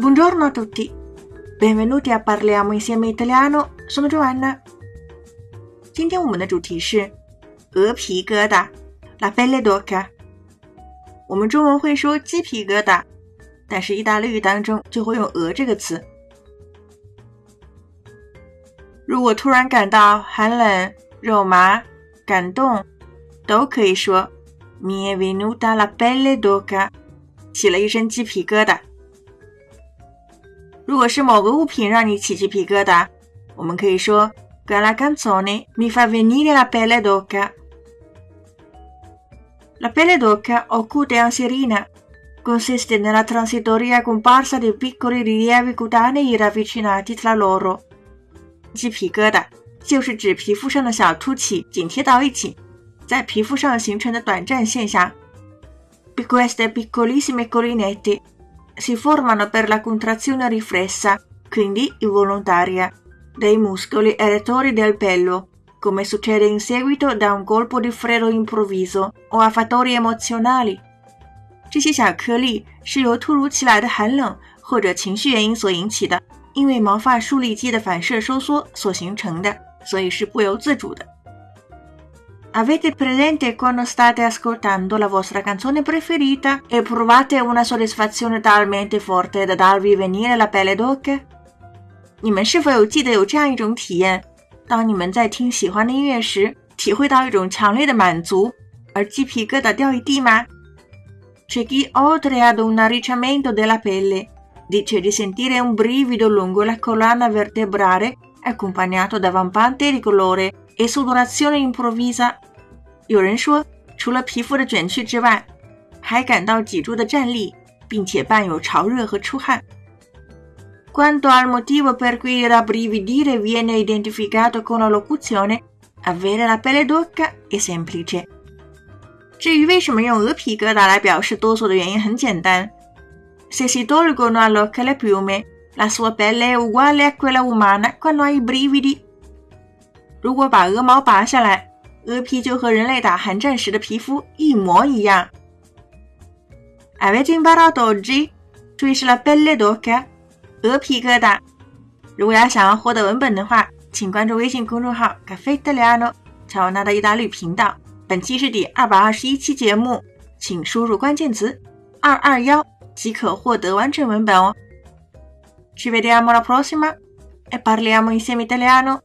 Buongiorno a tutti, benvenuti a Parliamo insieme italiano. Sono Giovanna。今天我们的主题是鹅皮疙瘩，la pelle d'oca。我们中文会说鸡皮疙瘩，但是意大利语当中就会用“鹅”这个词。如果突然感到寒冷、肉麻、感动，都可以说 “mi è venuta la pelle d'oca”，起了一身鸡皮疙瘩。如果是某个物品让你起鸡皮疙瘩，我们可以说 “quella canzone mi fa venire la pelle d'oca”。La pelle d'oca, occulta e anserina, consiste nella transitoria comparsa di piccoli rilievi cutanei ravvicinati tra loro. 鸡皮疙瘩就是指皮肤上的小凸起紧贴到一起，在皮肤上形成的短暂现象。Queste piccolissime collinette si formano per la contrazione riflessa, quindi involontaria, dei muscoli erettori del pelo, come succede in seguito da un colpo di freddo improvviso o a fattori emozionali。这些小颗粒是由突如其来的寒冷或者情绪原因所引起的。因为毛发竖立肌的反射收缩所形成的，所以是不由自主的。 Avete presente quando state ascoltando la vostra canzone preferita e provate una soddisfazione talmente forte da darvi venire la pelle d'oca？你们是否有记得有这样一种体验？当你们在听喜欢的音乐时，体会到一种强烈的满足，而鸡皮疙瘩掉一地吗？C'è chi oltre ad un arricciamento della pelle dice di sentire un brivido lungo la colonna vertebrale accompagnato da vampante ricolore e sudorazione improvvisa。有人说，除了皮肤的卷曲之外，还感到脊柱的站立，并且伴有潮热和出汗。Quanto al motivo per cui rabbrividire viene identificato con la locuzione avere la pelle d'oca è semplice。至于为什么用鹅皮疙瘩来表示哆嗦的原因很简单。Se si tolgono all'occhio le piume, la sua pelle è uguale a quella umana quando ha i brividi. 如果把鹅毛拔下来，鹅皮就和人类打寒战时的皮肤一模一样。Avete imparato oggi? 注意是 la pelle d'oca，鹅皮疙瘩。如果要想要获得文本的话，请关注微信公众号 “Caffè Italiano” 乔纳的意大利频道。本期是第二百二十一期节目，请输入关键词“二二幺”。即可获得完整文本哦。Ci vediamo la prossima e parliamo insieme italiano.